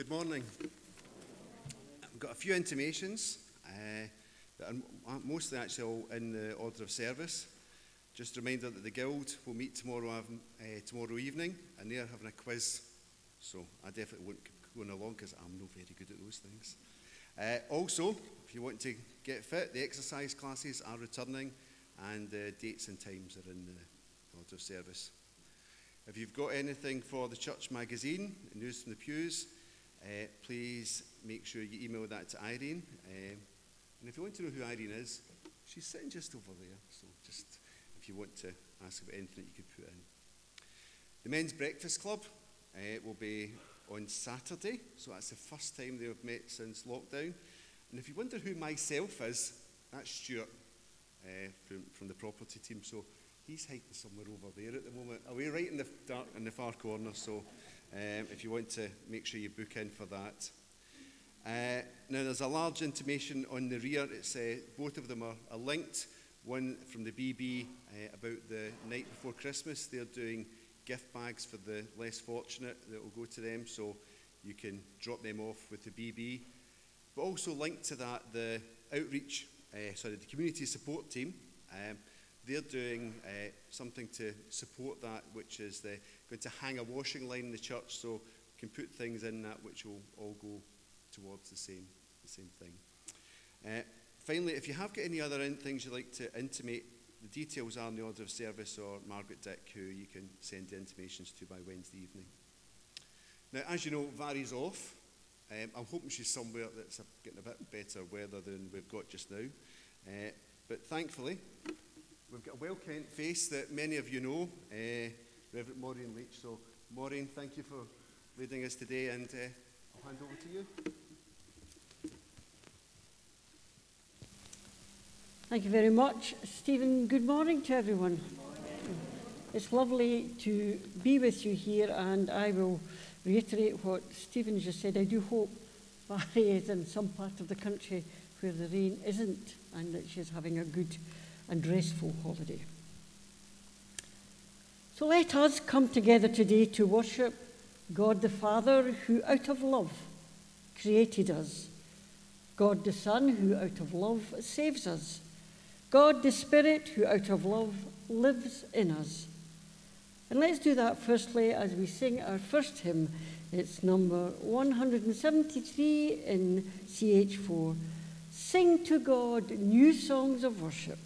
Good morning. I've got a few intimations uh, that are mostly actually all in the order of service. Just a reminder that the Guild will meet tomorrow, uh, tomorrow evening and they're having a quiz. So I definitely won't go along because I'm not very good at those things. Uh, also, if you want to get fit, the exercise classes are returning and the dates and times are in the order of service. If you've got anything for the church magazine, News from the Pews, uh, please make sure you email that to Irene. Um, and if you want to know who Irene is, she's sitting just over there. So just if you want to ask about anything that you could put in. The Men's Breakfast Club uh, will be on Saturday. So that's the first time they have met since lockdown. And if you wonder who myself is, that's Stuart uh, from, from the property team. So he's hiding somewhere over there at the moment, away right in the dark in the far corner. So um, if you want to make sure you book in for that. Uh, now there's a large intimation on the rear. It's uh, both of them are, are linked. One from the BB uh, about the night before Christmas. They're doing gift bags for the less fortunate that will go to them, so you can drop them off with the BB. But also linked to that, the outreach, uh, sorry, the community support team. Um, they're doing uh, something to support that, which is the, going to hang a washing line in the church so we can put things in that which will all go towards the same, the same thing. Uh, finally, if you have got any other in- things you'd like to intimate, the details are in the order of service or Margaret Dick, who you can send intimations to by Wednesday evening. Now, as you know, Vary's off. Um, I'm hoping she's somewhere that's getting a bit better weather than we've got just now. Uh, but thankfully, We've got a well-kent face that many of you know, uh, Reverend Maureen Leach. So, Maureen, thank you for leading us today, and uh, I'll hand over to you. Thank you very much. Stephen, good morning to everyone. It's lovely to be with you here, and I will reiterate what Stephen just said. I do hope Barry is in some part of the country where the rain isn't and that she's having a good and restful holiday. So let us come together today to worship God the Father, who out of love created us, God the Son, who out of love saves us, God the Spirit, who out of love lives in us. And let's do that firstly as we sing our first hymn. It's number 173 in CH4. Sing to God new songs of worship.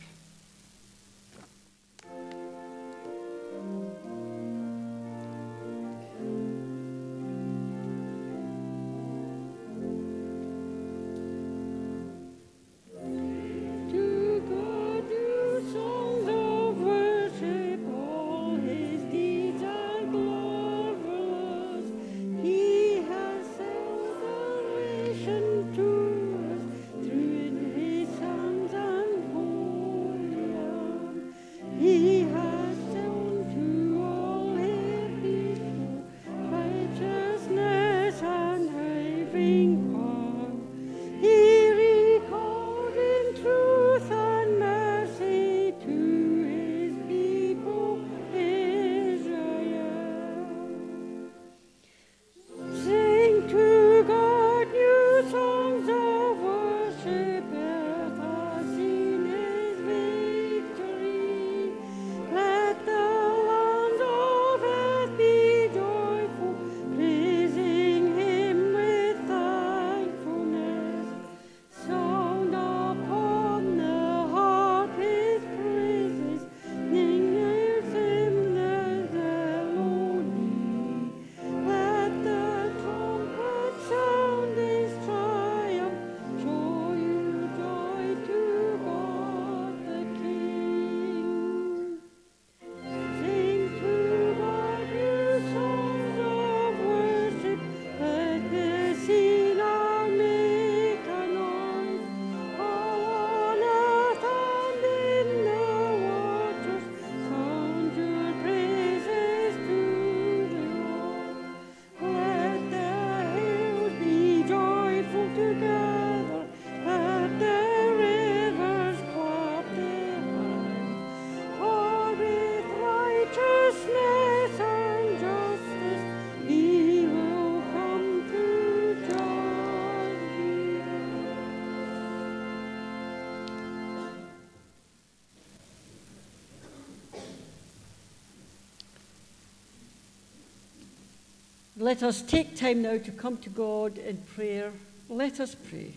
Let us take time now to come to God in prayer. Let us pray.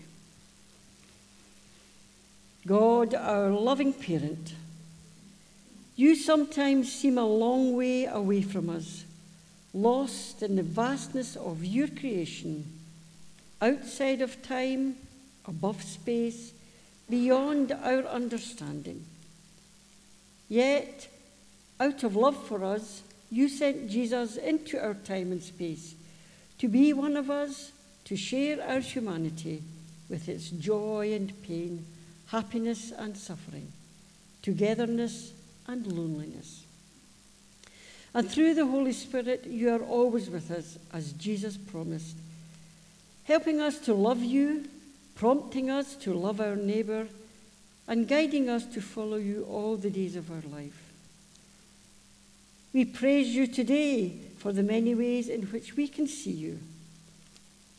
God, our loving parent, you sometimes seem a long way away from us, lost in the vastness of your creation, outside of time, above space, beyond our understanding. Yet, out of love for us, you sent Jesus into our time and space to be one of us, to share our humanity with its joy and pain, happiness and suffering, togetherness and loneliness. And through the Holy Spirit, you are always with us, as Jesus promised, helping us to love you, prompting us to love our neighbour, and guiding us to follow you all the days of our life. We praise you today for the many ways in which we can see you,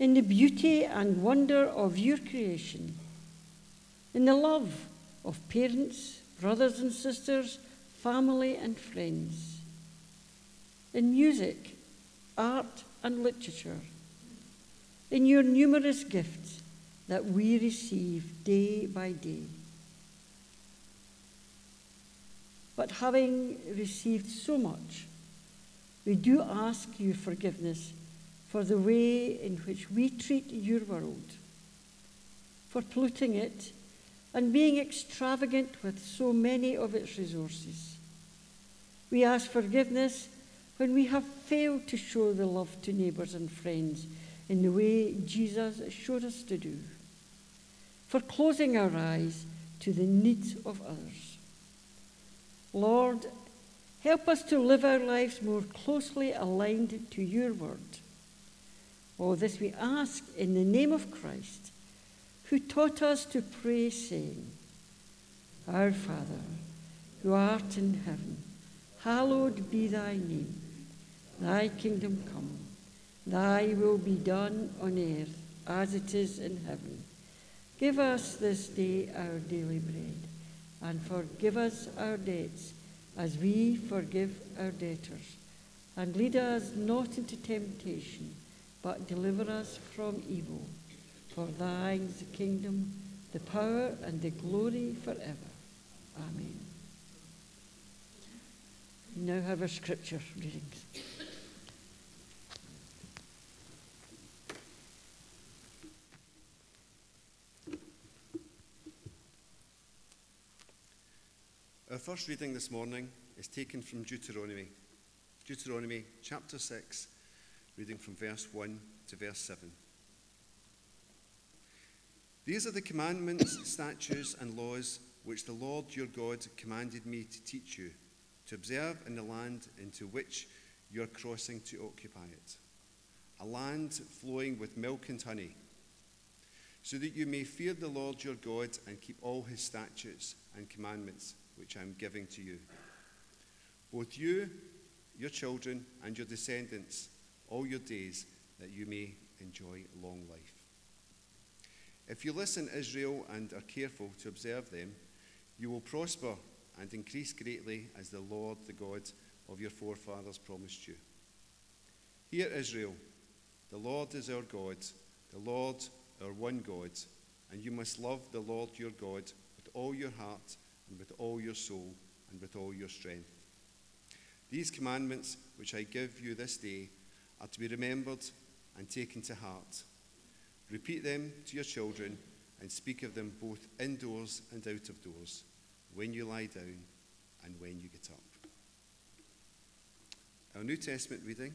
in the beauty and wonder of your creation, in the love of parents, brothers and sisters, family and friends, in music, art and literature, in your numerous gifts that we receive day by day. But having received so much, we do ask you forgiveness for the way in which we treat your world, for polluting it and being extravagant with so many of its resources. We ask forgiveness when we have failed to show the love to neighbours and friends in the way Jesus showed us to do, for closing our eyes to the needs of others. Lord, help us to live our lives more closely aligned to your word. All this we ask in the name of Christ, who taught us to pray, saying, Our Father, who art in heaven, hallowed be thy name. Thy kingdom come, thy will be done on earth as it is in heaven. Give us this day our daily bread and forgive us our debts as we forgive our debtors. And lead us not into temptation, but deliver us from evil. For thine is the kingdom, the power, and the glory forever. Amen. We now have our scripture readings. Our first reading this morning is taken from Deuteronomy. Deuteronomy chapter 6, reading from verse 1 to verse 7. These are the commandments, statutes, and laws which the Lord your God commanded me to teach you, to observe in the land into which you are crossing to occupy it, a land flowing with milk and honey, so that you may fear the Lord your God and keep all his statutes and commandments which I am giving to you. Both you, your children, and your descendants, all your days, that you may enjoy long life. If you listen, Israel, and are careful to observe them, you will prosper and increase greatly as the Lord, the God of your forefathers, promised you. Hear, Israel, the Lord is our God, the Lord our one God, and you must love the Lord your God with all your heart and with all your soul and with all your strength. These commandments which I give you this day are to be remembered and taken to heart. Repeat them to your children and speak of them both indoors and out of doors, when you lie down and when you get up. Our New Testament reading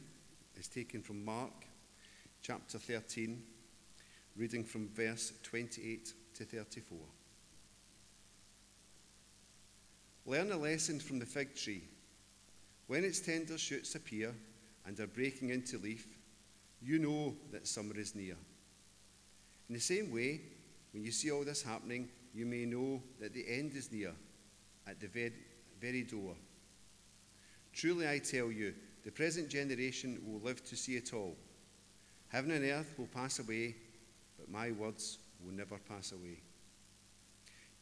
is taken from Mark chapter 13, reading from verse 28 to 34. Learn a lesson from the fig tree. When its tender shoots appear and are breaking into leaf, you know that summer is near. In the same way, when you see all this happening, you may know that the end is near, at the very, door. Truly, I tell you, the present generation will live to see it all. Heaven and earth will pass away, but my words will never pass away.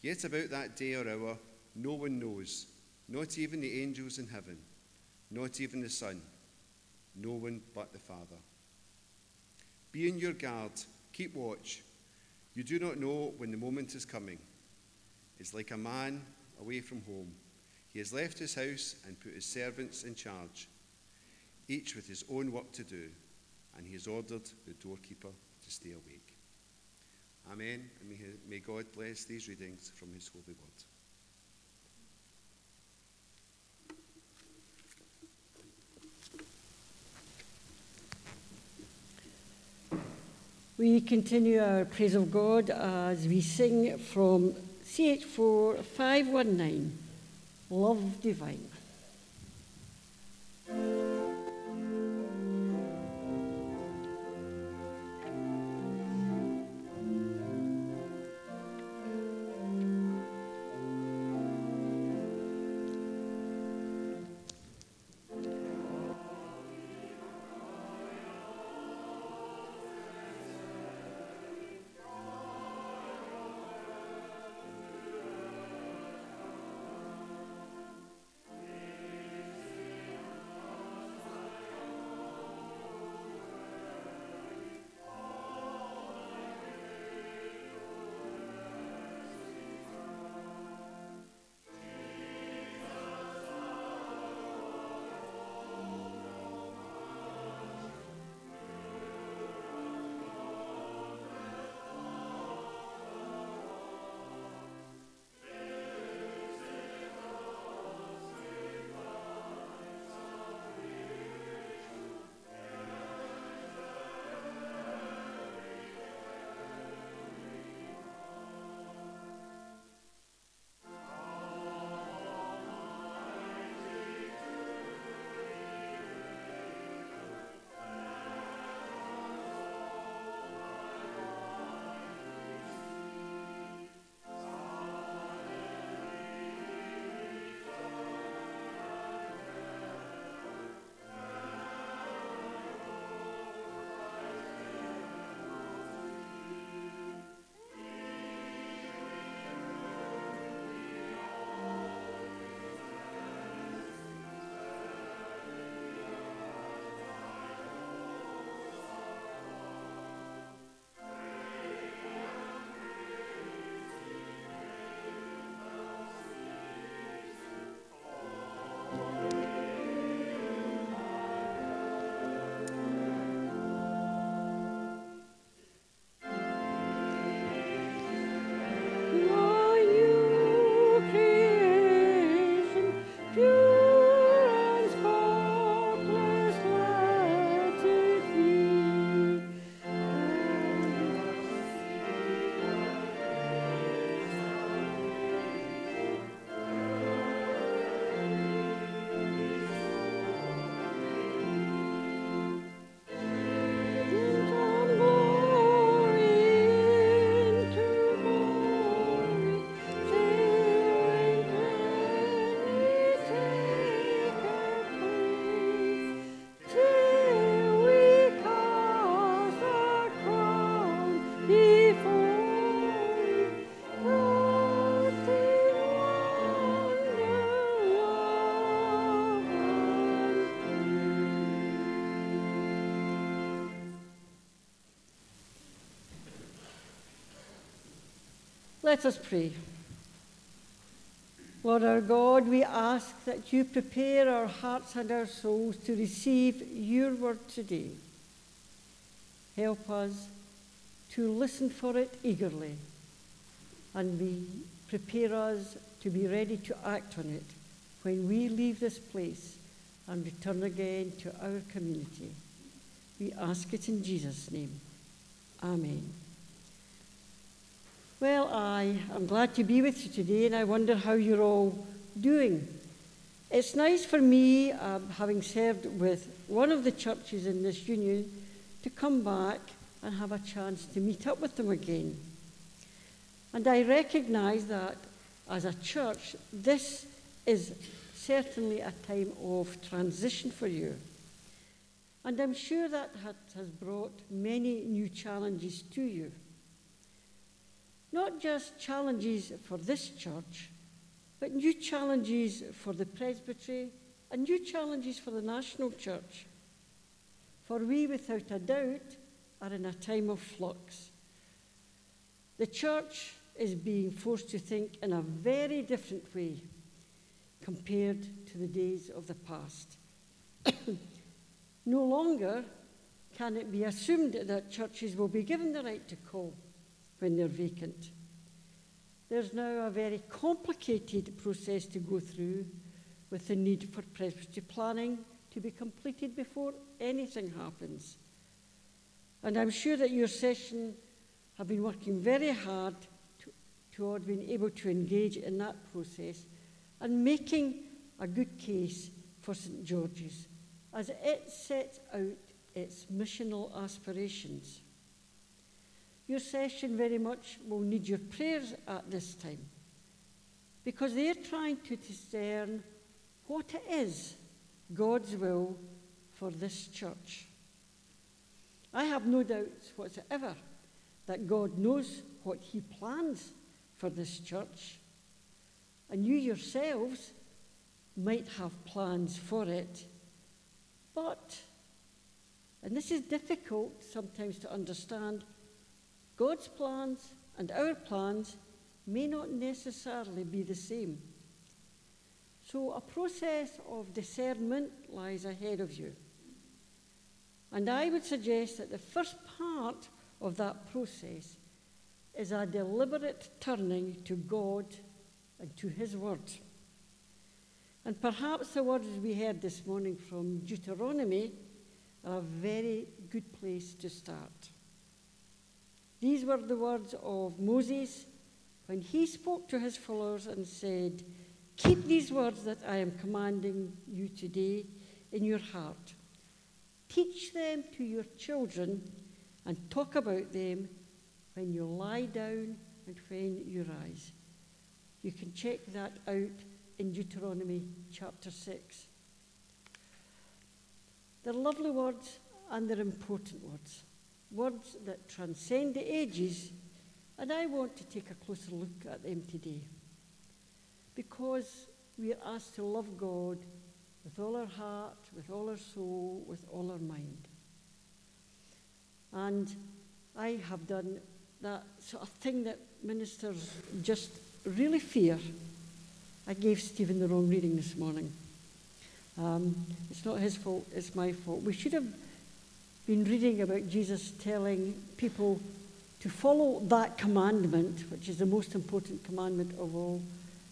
Yet about that day or hour, no one knows, not even the angels in heaven, not even the Son, no one but the Father. Be on your guard, keep watch. You do not know when the moment is coming. It's like a man away from home. He has left his house and put his servants in charge, each with his own work to do, and he has ordered the doorkeeper to stay awake. Amen, and may God bless these readings from his holy word. We continue our praise of God as we sing from CH4 519 Love Divine. Let us pray. Lord our God, we ask that you prepare our hearts and our souls to receive your word today. Help us to listen for it eagerly and be, prepare us to be ready to act on it when we leave this place and return again to our community. We ask it in Jesus' name. Amen. I am glad to be with you today, and I wonder how you're all doing. It's nice for me, um, having served with one of the churches in this union, to come back and have a chance to meet up with them again. And I recognize that as a church, this is certainly a time of transition for you. And I'm sure that has brought many new challenges to you. Not just challenges for this church, but new challenges for the presbytery and new challenges for the national church. For we, without a doubt, are in a time of flux. The church is being forced to think in a very different way compared to the days of the past. no longer can it be assumed that churches will be given the right to call when they're vacant. There's now a very complicated process to go through with the need for presbytery planning to be completed before anything happens. And I'm sure that your session have been working very hard to, toward being able to engage in that process and making a good case for St George's as it sets out its missional aspirations. Your session very much will need your prayers at this time because they're trying to discern what it is God's will for this church. I have no doubts whatsoever that God knows what He plans for this church, and you yourselves might have plans for it. But, and this is difficult sometimes to understand, God's plans and our plans may not necessarily be the same. So, a process of discernment lies ahead of you. And I would suggest that the first part of that process is a deliberate turning to God and to His Word. And perhaps the words we heard this morning from Deuteronomy are a very good place to start. These were the words of Moses when he spoke to his followers and said, Keep these words that I am commanding you today in your heart. Teach them to your children and talk about them when you lie down and when you rise. You can check that out in Deuteronomy chapter 6. They're lovely words and they're important words, words that transcend the ages, and I want to take a closer look at them today because we are asked to love God with all our heart, with all our soul, with all our mind. And I have done that sort of thing that ministers just really fear. I gave Stephen the wrong reading this morning. Um, it's not his fault, it's my fault. We should have been reading about Jesus telling people to follow that commandment, which is the most important commandment of all.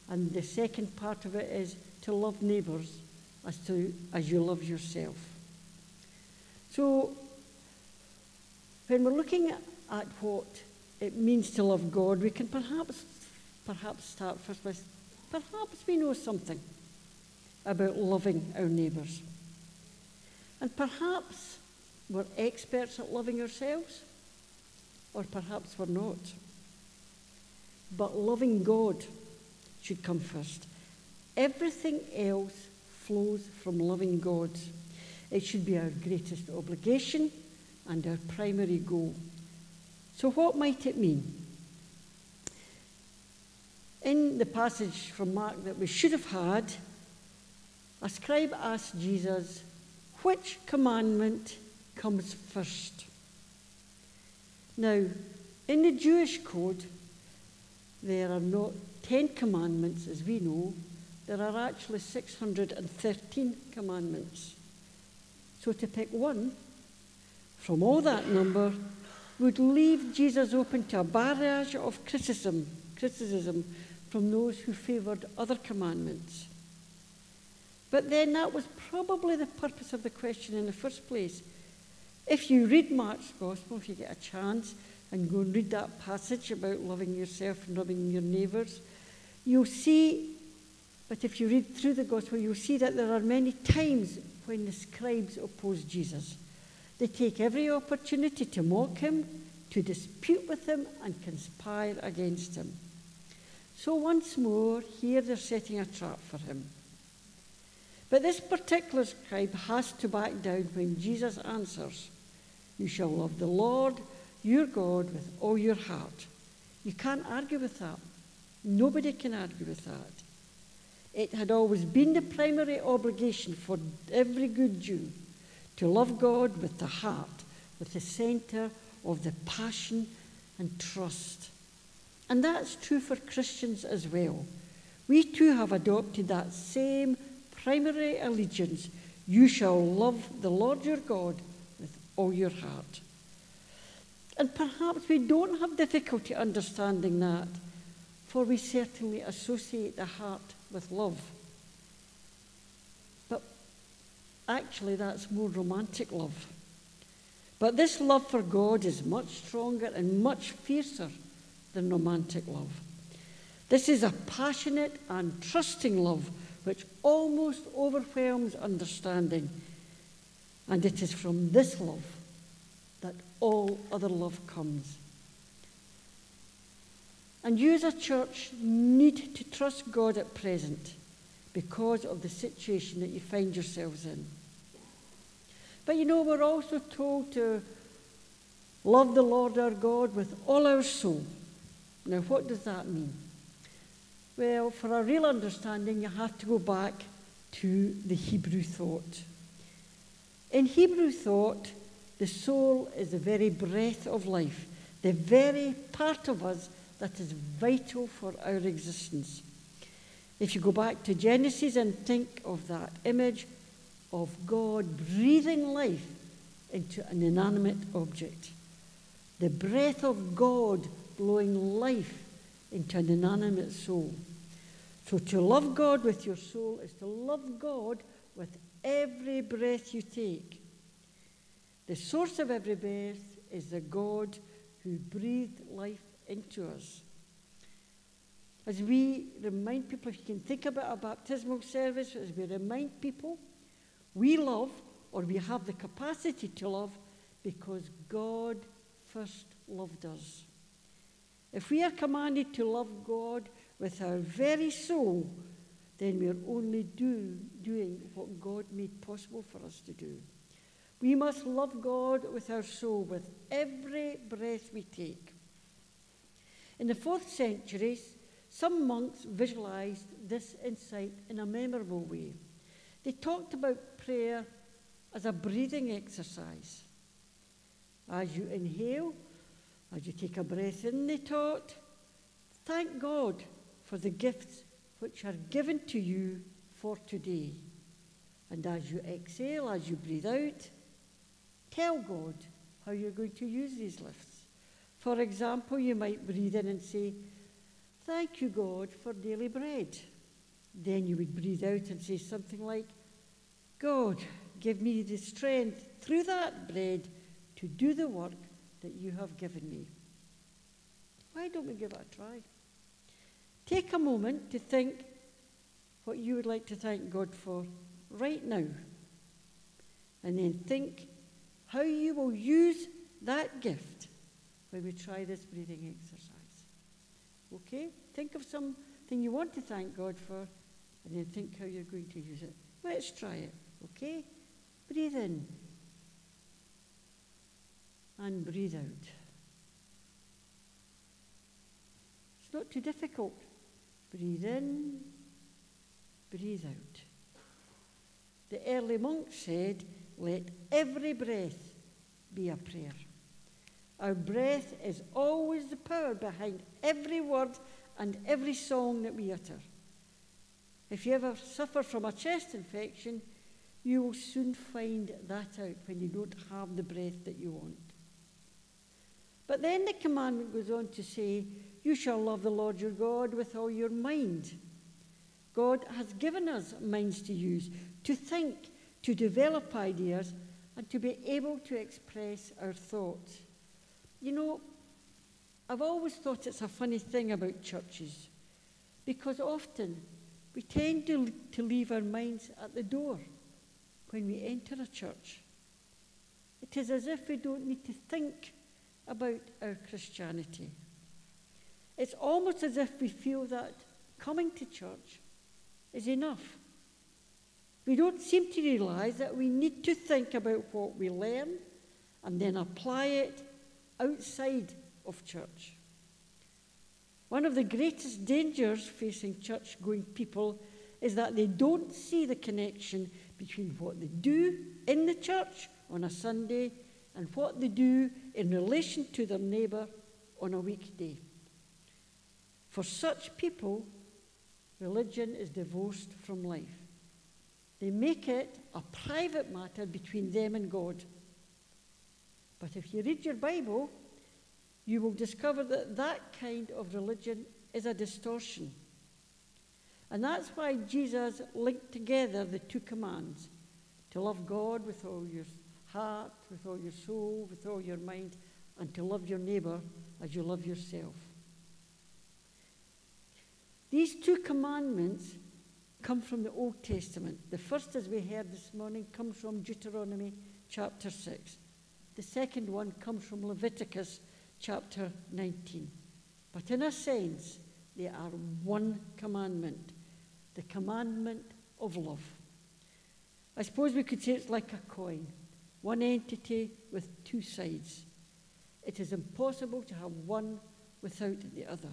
And the second part of it is to love neighbours as, to, as you love yourself. So, when we're looking at what it means to love God, we can perhaps, perhaps start first with perhaps we know something about loving our neighbours. And perhaps we're experts at loving ourselves, or perhaps we're not. But loving God should come first. Everything else flows from loving God. It should be our greatest obligation and our primary goal. So, what might it mean? In the passage from Mark that we should have had, a scribe asked Jesus, Which commandment comes first? Now, in the Jewish code, there are not Ten Commandments as we know, there are actually 613 commandments. So to pick one from all that number would leave Jesus open to a barrage of criticism, criticism from those who favoured other commandments. But then that was probably the purpose of the question in the first place. If you read Mark's Gospel, if you get a chance, and go and read that passage about loving yourself and loving your neighbours, you'll see, but if you read through the Gospel, you'll see that there are many times when the scribes oppose Jesus. They take every opportunity to mock him, to dispute with him, and conspire against him. So once more, here they're setting a trap for him. But this particular scribe has to back down when Jesus answers, You shall love the Lord your God with all your heart. You can't argue with that. Nobody can argue with that. It had always been the primary obligation for every good Jew to love God with the heart, with the centre of the passion and trust. And that's true for Christians as well. We too have adopted that same primary allegiance. You shall love the Lord your God all your heart. And perhaps we don't have difficulty understanding that, for we certainly associate the heart with love. But actually, that's more romantic love. But this love for God is much stronger and much fiercer than romantic love. This is a passionate and trusting love which almost overwhelms understanding. And it is from this love that all other love comes. And you as a church need to trust God at present because of the situation that you find yourselves in. But you know, we're also told to love the Lord our God with all our soul. Now, what does that mean? Well, for a real understanding, you have to go back to the Hebrew thought. In Hebrew thought, the soul is the very breath of life, the very part of us that is vital for our existence. If you go back to Genesis and think of that image of God breathing life into an inanimate object, the breath of God blowing life into an inanimate soul. So to love God with your soul is to love God with every breath you take. The source of every breath is the God who breathed life into us. As we remind people, if you can think about a baptismal service, as we remind people, we love or we have the capacity to love because God first loved us. If we are commanded to love God with our very soul, then we are only do, doing what God made possible for us to do. We must love God with our soul, with every breath we take. In the fourth centuries, some monks visualized this insight in a memorable way. They talked about prayer as a breathing exercise. As you inhale, as you take a breath in, they taught, thank God for the gifts which are given to you for today. And as you exhale, as you breathe out, tell God how you're going to use these lifts. For example, you might breathe in and say, Thank you, God, for daily bread. Then you would breathe out and say something like, God, give me the strength through that bread to do the work that you have given me. Why don't we give it a try? Take a moment to think what you would like to thank God for right now. And then think how you will use that gift when we try this breathing exercise. Okay? Think of something you want to thank God for, and then think how you're going to use it. Let's try it. Okay? Breathe in and breathe out. It's not too difficult. Breathe in, breathe out. The early monks said, Let every breath be a prayer. Our breath is always the power behind every word and every song that we utter. If you ever suffer from a chest infection, you will soon find that out when you don't have the breath that you want. But then the commandment goes on to say, You shall love the Lord your God with all your mind. God has given us minds to use, to think, to develop ideas, and to be able to express our thoughts. You know, I've always thought it's a funny thing about churches because often we tend to, to leave our minds at the door when we enter a church. It is as if we don't need to think about our Christianity. It's almost as if we feel that coming to church is enough. We don't seem to realize that we need to think about what we learn and then apply it outside of church. One of the greatest dangers facing church going people is that they don't see the connection between what they do in the church on a Sunday and what they do in relation to their neighbour on a weekday. For such people, religion is divorced from life. They make it a private matter between them and God. But if you read your Bible, you will discover that that kind of religion is a distortion. And that's why Jesus linked together the two commands to love God with all your heart, with all your soul, with all your mind, and to love your neighbour as you love yourself. These two commandments come from the Old Testament. The first, as we heard this morning, comes from Deuteronomy chapter 6. The second one comes from Leviticus chapter 19. But in a sense, they are one commandment the commandment of love. I suppose we could say it's like a coin, one entity with two sides. It is impossible to have one without the other.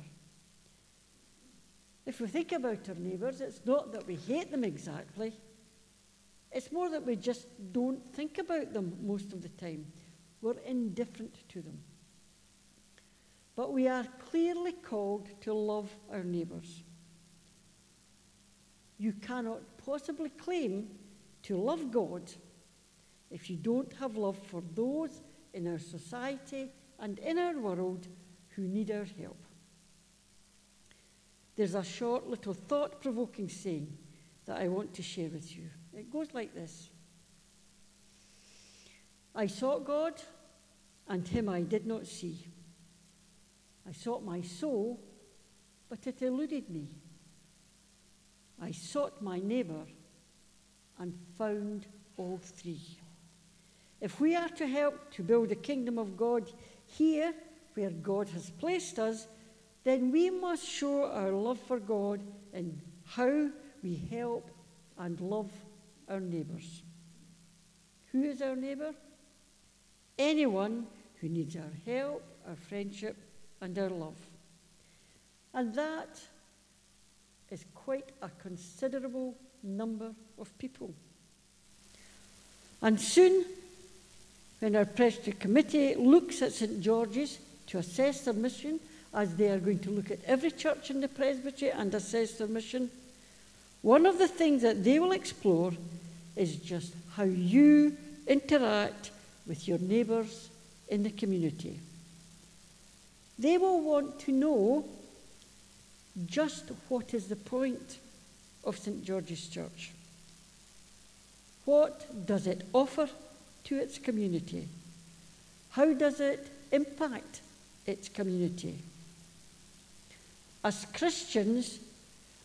If we think about our neighbours, it's not that we hate them exactly. It's more that we just don't think about them most of the time. We're indifferent to them. But we are clearly called to love our neighbours. You cannot possibly claim to love God if you don't have love for those in our society and in our world who need our help. There's a short little thought provoking saying that I want to share with you. It goes like this I sought God, and him I did not see. I sought my soul, but it eluded me. I sought my neighbour and found all three. If we are to help to build the kingdom of God here, where God has placed us, then we must show our love for God in how we help and love our neighbours. Who is our neighbour? Anyone who needs our help, our friendship, and our love. And that is quite a considerable number of people. And soon, when our Presbytery Committee looks at St George's to assess their mission, as they are going to look at every church in the presbytery and assess their mission, one of the things that they will explore is just how you interact with your neighbours in the community. They will want to know just what is the point of St George's Church. What does it offer to its community? How does it impact its community? As Christians,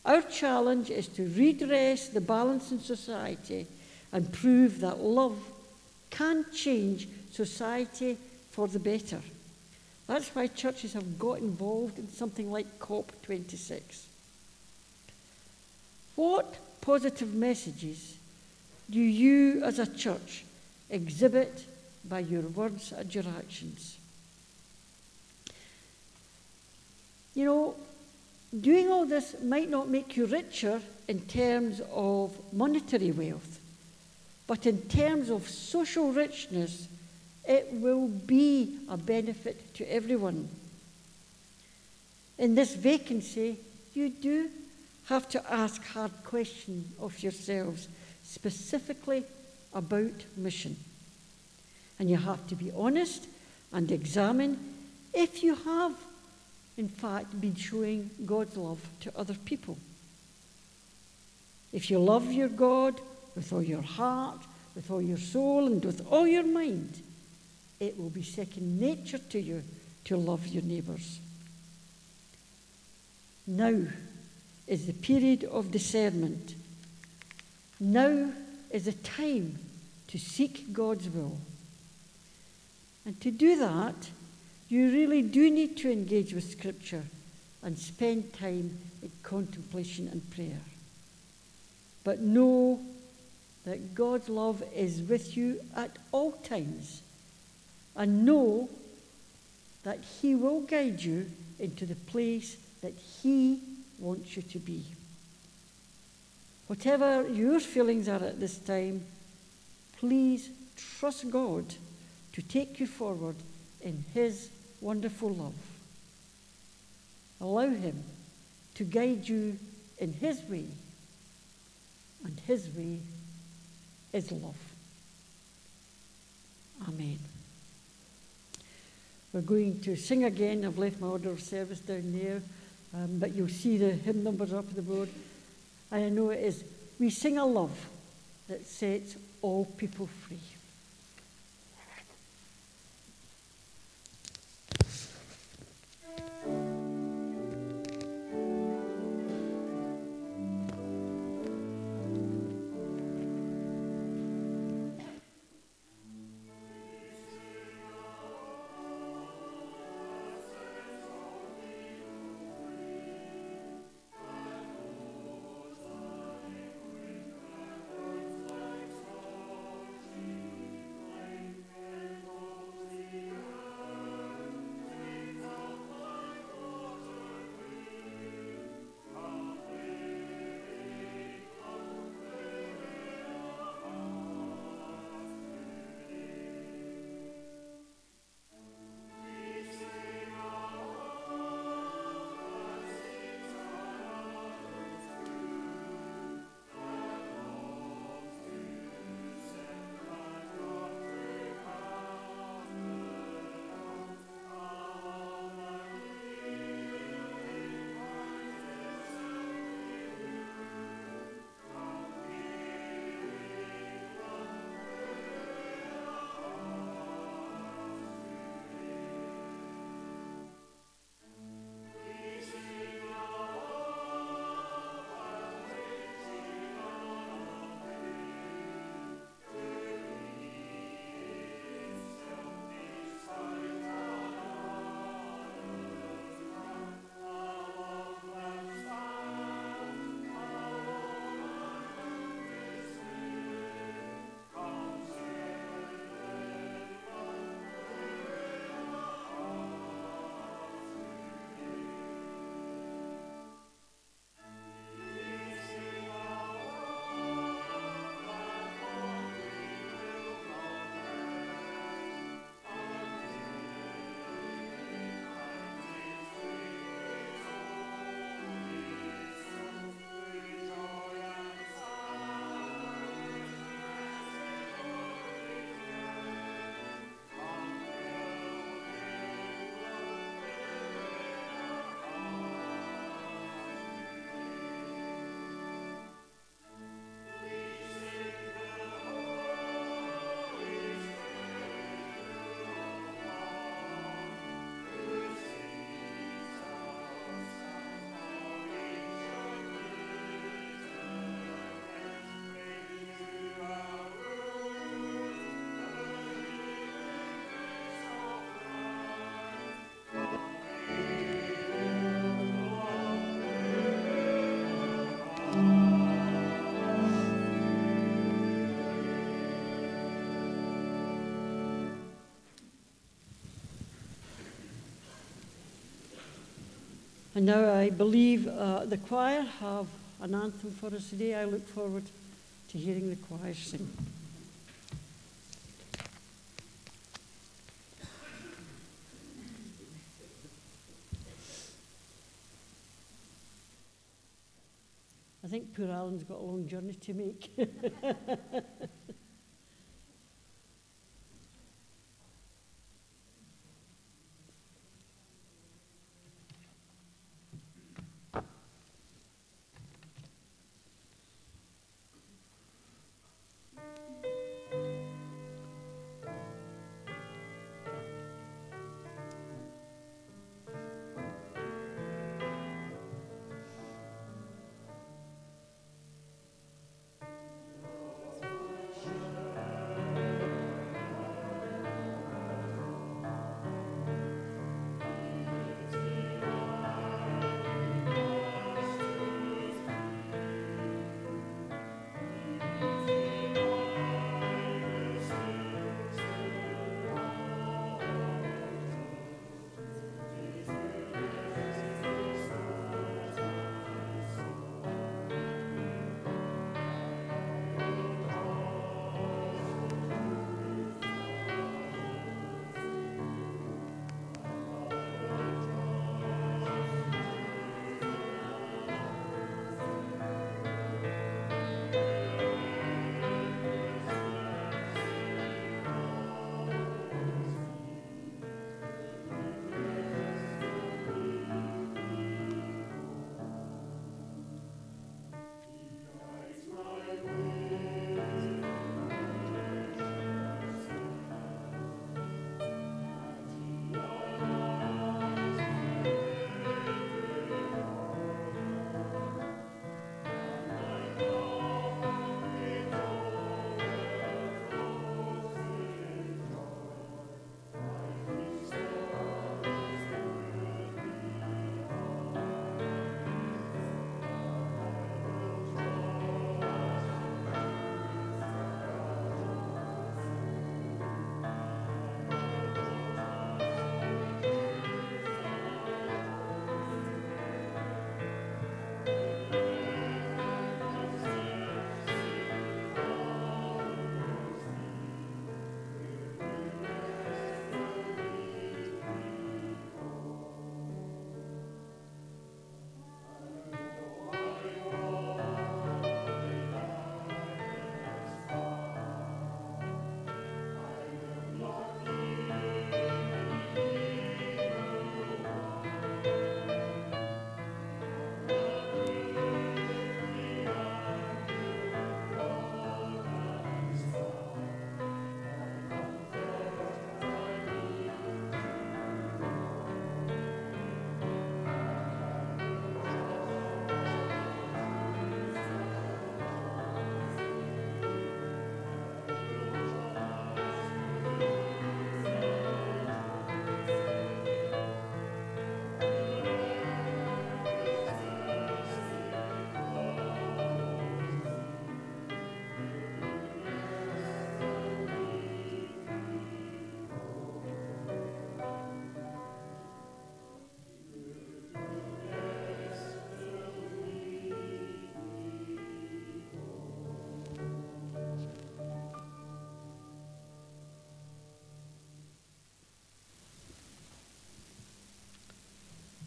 our challenge is to redress the balance in society and prove that love can change society for the better. That's why churches have got involved in something like COP26. What positive messages do you as a church exhibit by your words and your actions? You know, doing all this might not make you richer in terms of monetary wealth, but in terms of social richness, it will be a benefit to everyone. In this vacancy, you do have to ask hard questions of yourselves, specifically about mission. And you have to be honest and examine if you have in fact, been showing God's love to other people. If you love your God with all your heart, with all your soul, and with all your mind, it will be second nature to you to love your neighbours. Now is the period of discernment. Now is the time to seek God's will. And to do that, you really do need to engage with Scripture and spend time in contemplation and prayer. But know that God's love is with you at all times. And know that He will guide you into the place that He wants you to be. Whatever your feelings are at this time, please trust God to take you forward in His wonderful love. Allow Him to guide you in His way, and His way is love. Amen. We're going to sing again. I've left my order of service down there, um, but you'll see the hymn numbers up on the board. And I know it is We Sing a Love that sets all people free. And now I believe uh, the choir have an anthem for us today. I look forward to hearing the choir sing. I think poor Alan's got a long journey to make.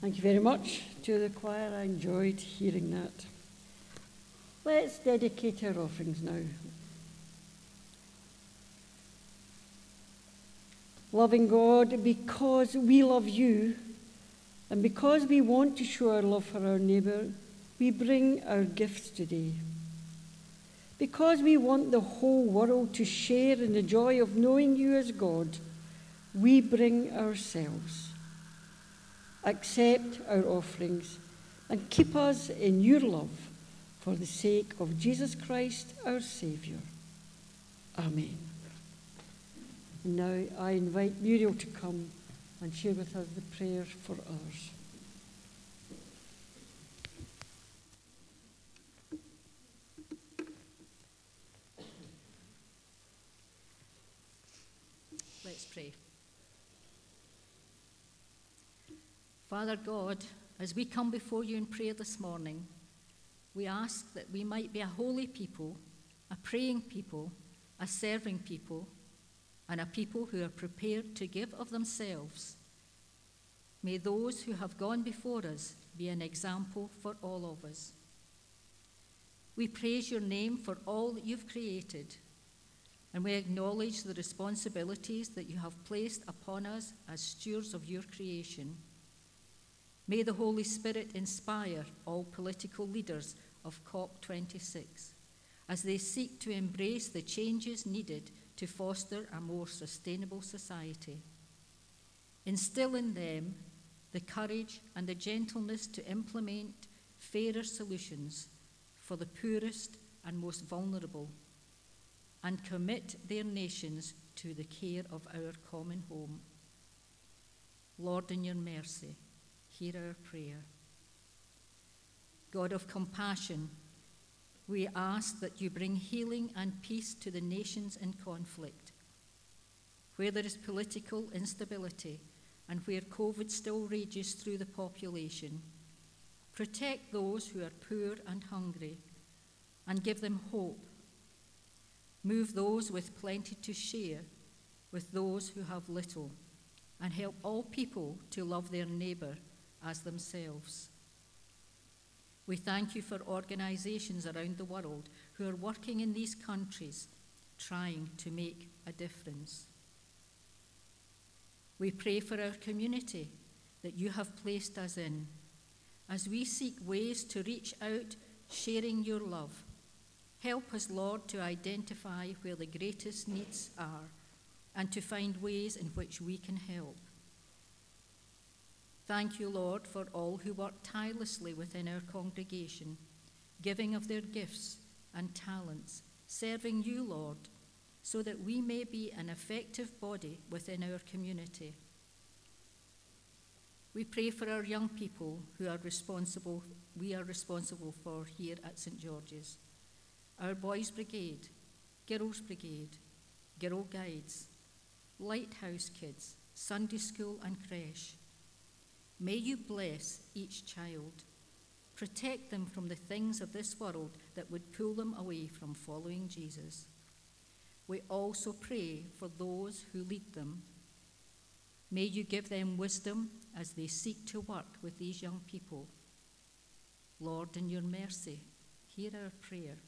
Thank you very much to the choir. I enjoyed hearing that. Let's dedicate our offerings now. Loving God, because we love you and because we want to show our love for our neighbour, we bring our gifts today. Because we want the whole world to share in the joy of knowing you as God, we bring ourselves. Accept our offerings and keep us in your love for the sake of Jesus Christ, our Saviour. Amen. And now I invite Muriel to come and share with us the prayer for others. Let's pray. Father God, as we come before you in prayer this morning, we ask that we might be a holy people, a praying people, a serving people, and a people who are prepared to give of themselves. May those who have gone before us be an example for all of us. We praise your name for all that you've created, and we acknowledge the responsibilities that you have placed upon us as stewards of your creation. May the Holy Spirit inspire all political leaders of COP26 as they seek to embrace the changes needed to foster a more sustainable society. Instill in them the courage and the gentleness to implement fairer solutions for the poorest and most vulnerable, and commit their nations to the care of our common home. Lord, in your mercy, hear our prayer. God of compassion, we ask that you bring healing and peace to the nations in conflict. Where there is political instability and where COVID still rages through the population, protect those who are poor and hungry and give them hope. Move those with plenty to share with those who have little and help all people to love their neighbour as themselves. We thank you for organisations around the world who are working in these countries trying to make a difference. We pray for our community that you have placed us in as we seek ways to reach out, sharing your love. Help us, Lord, to identify where the greatest needs are and to find ways in which we can help. Thank you, Lord, for all who work tirelessly within our congregation, giving of their gifts and talents, serving you, Lord, so that we may be an effective body within our community. We pray for our young people who are responsible, we are responsible for here at St. George's. Our Boys Brigade, Girls Brigade, Girl Guides, Lighthouse Kids, Sunday School and Creche May you bless each child. Protect them from the things of this world that would pull them away from following Jesus. We also pray for those who lead them. May you give them wisdom as they seek to work with these young people. Lord, in your mercy, hear our prayer.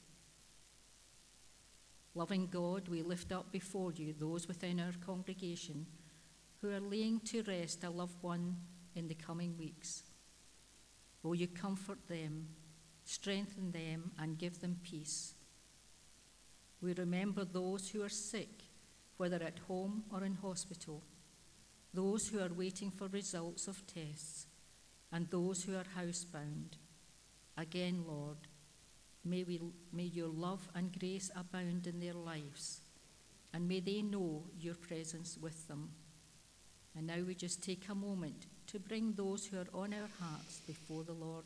Loving God, we lift up before you those within our congregation who are laying to rest a loved one in the coming weeks. Will you comfort them, strengthen them, and give them peace? We remember those who are sick, whether at home or in hospital, those who are waiting for results of tests, and those who are housebound. Again, Lord, may, we, may your love and grace abound in their lives, and may they know your presence with them. And now we just take a moment to bring those who are on our hearts before the Lord.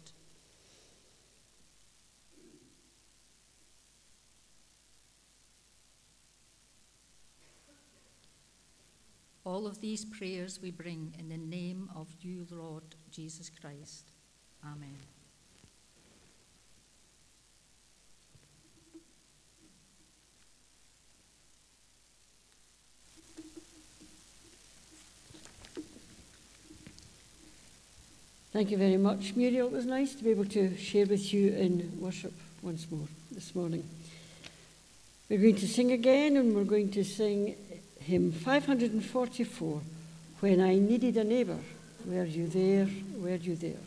All of these prayers we bring in the name of you, Lord Jesus Christ. Amen. Thank you very much, Muriel. It was nice to be able to share with you in worship once more this morning. We're going to sing again, and we're going to sing hymn 544 When I Needed a Neighbour. Were you there? Were you there?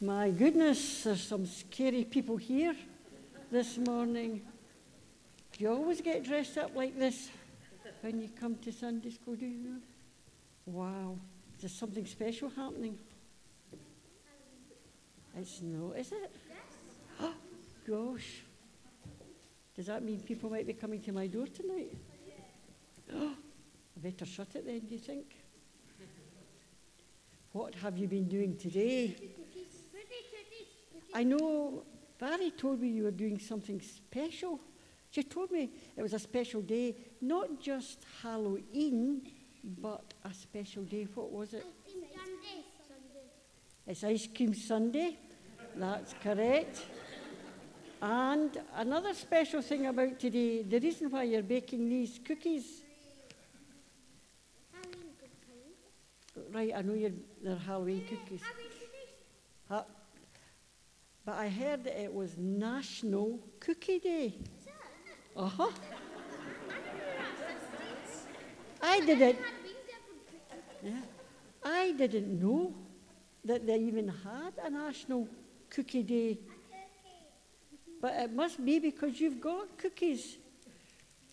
My goodness, there's some scary people here this morning. Do you always get dressed up like this when you come to Sunday school, do you? Wow, there's something special happening. It's no, is it? Yes. Oh, gosh. Does that mean people might be coming to my door tonight? Oh, I better shut it then, do you think? What have you been doing today? I know Barry told me you were doing something special. She told me it was a special day, not just Halloween, but a special day. What was it? Sunday. It's Ice Cream Sunday. That's correct. And another special thing about today, the reason why you're baking these cookies. Halloween cookies. Right, I know you're, they're Halloween cookies. Halloween cookies. Uh, but I heard that it was National Cookie Day. Uh huh. I didn't. Yeah. I didn't know that they even had a National Cookie Day. But it must be because you've got cookies.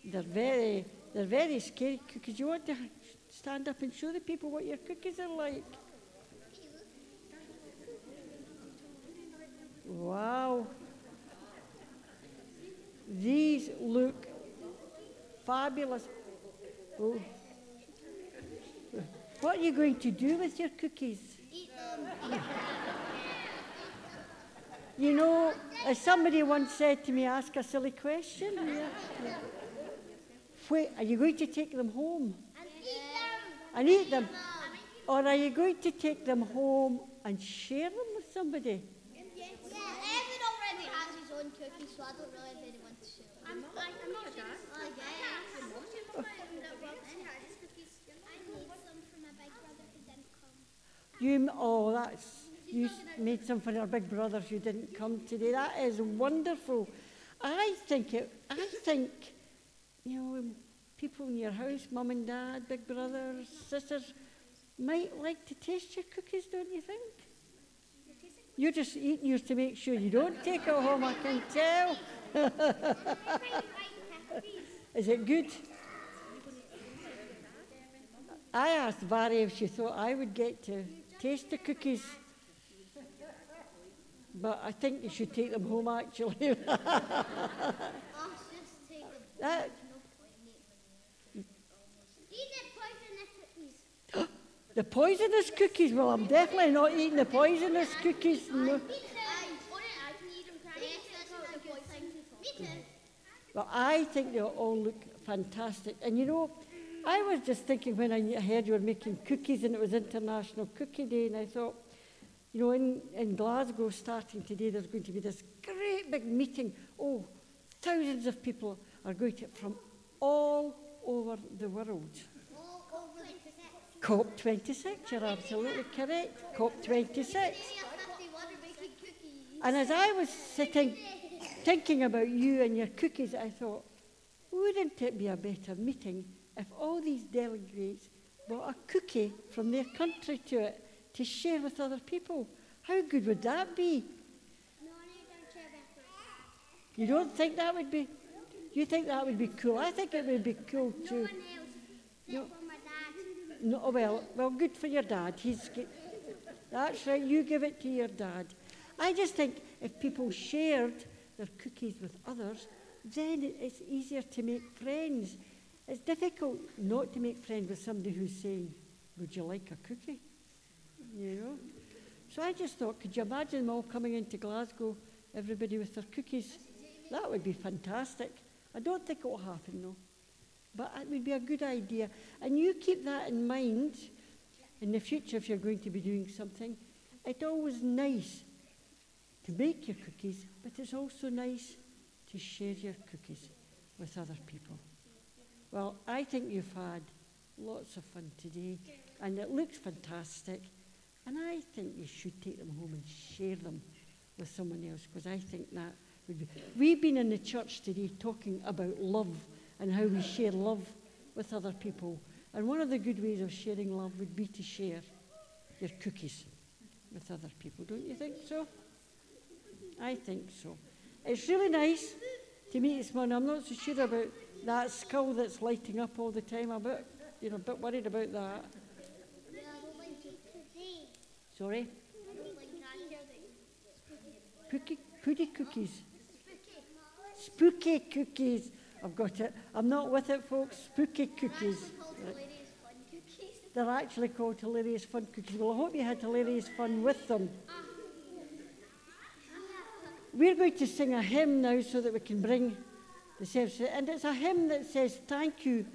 They're very, they're very scary cookies. You want to stand up and show the people what your cookies are like. Wow. These look fabulous. Oh. What are you going to do with your cookies? Eat them. You know, as somebody once said to me, ask a silly question. Yeah. Wait, are you going to take them home And eat them. and eat them? Or are you going to take them home and share them with somebody? Yes. Yeah, Evan already has his own cookies, so I don't really really want to share them. I'm, I, I'm not sure. Oh, yeah. I need some my big brother who didn't come. You, oh, that's, you made some for your big brothers who didn't come today. That is wonderful. I think it, I think, you know, people in your house, mum and dad, big brothers, sisters, might like to taste your cookies, don't you think? You're just eating yours to make sure you don't take it home, I can tell. Is it good? I asked Vary if she thought I would get to taste the cookies. But I think you should take them home actually. Just take them. that, No point in eating them. Eat the poisonous cookies. The poisonous cookies, well, I'm definitely not eating the poisonous cookies. No. I, I can eat them, can't yes, that's not a good thing. Me too. Well, I think they all look fantastic. And you know, I was just thinking when I heard you were making cookies and it was International Cookie Day, and I thought, you know, in, in Glasgow starting today, there's going to be this great big meeting. Oh, thousands of people are going to from all over the world. Oh, oh, 26. COP26, you're absolutely correct. COP26. Say a 51 are making cookies. And as I was sitting thinking about you and your cookies, I thought, wouldn't it be a better meeting if all these delegates brought a cookie from their country to it to share with other people? How good would that be? No, I don't care about that. You don't think that would be? You think that would be cool? I think it would be cool No too. one else. No. Except for my dad. No, well, well, good for your dad. He's that's right. You give it to your dad. I just think if people shared their cookies with others, then it's easier to make friends. It's difficult not to make friends with somebody who's saying, "Would you like a cookie?" You know. So I just thought, could you imagine them all coming into Glasgow, everybody with their cookies? That would be fantastic. I don't think it will happen though. But it would be a good idea. And you keep that in mind in the future if you're going to be doing something. It's always nice to make your cookies, but it's also nice to share your cookies with other people. Well, I think you've had lots of fun today, and it looks fantastic. And I think you should take them home and share them with someone else, because I think that would be. We've been in the church today talking about love and how we share love with other people. And one of the good ways of sharing love would be to share your cookies with other people. Don't you think so? I think so. It's really nice to meet this morning. I'm not so sure about that skull that's lighting up all the time. I'm a bit, you know, a bit worried about that. Sorry? That. Cookie, cookies. Spooky cookies. I've got it. I'm not with it, folks. Spooky cookies. Actually called hilarious fun cookies. They're actually called hilarious fun cookies. Well, I hope you had hilarious fun with them. Ah. We're going to sing a hymn now so that we can bring the service. And it's a hymn that says, Thank you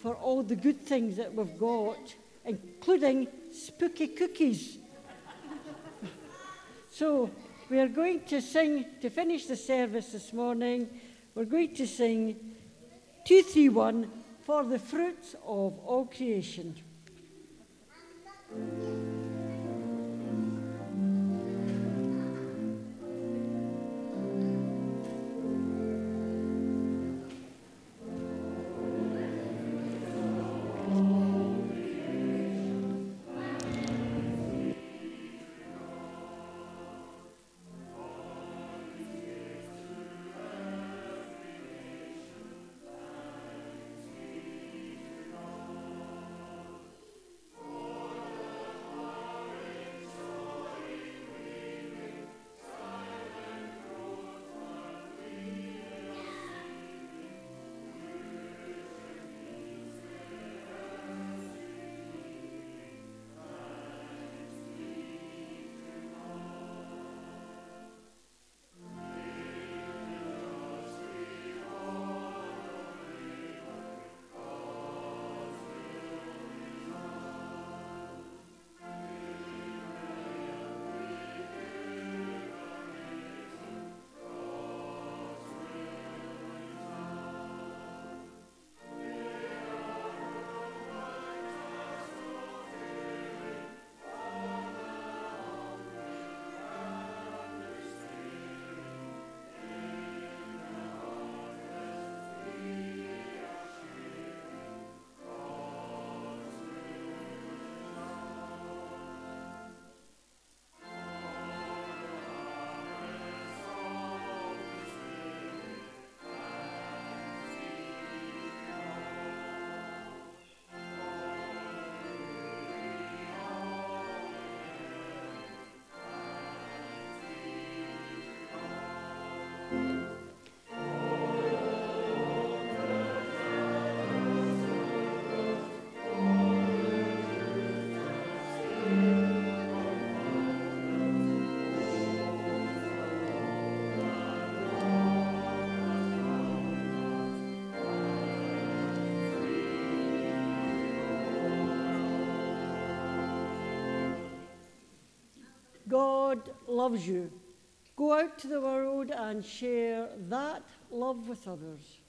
for all the good things that we've got, including spooky cookies. so we are going to sing, to finish the service this morning, we're going to sing 231 for the fruits of all creation. Loves you. Go out to the world and share that love with others.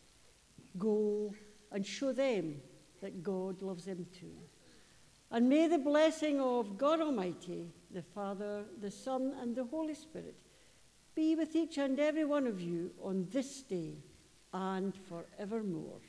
Go and show them that God loves them too. And may the blessing of God Almighty, the Father, the Son, and the Holy Spirit be with each and every one of you on this day and forevermore.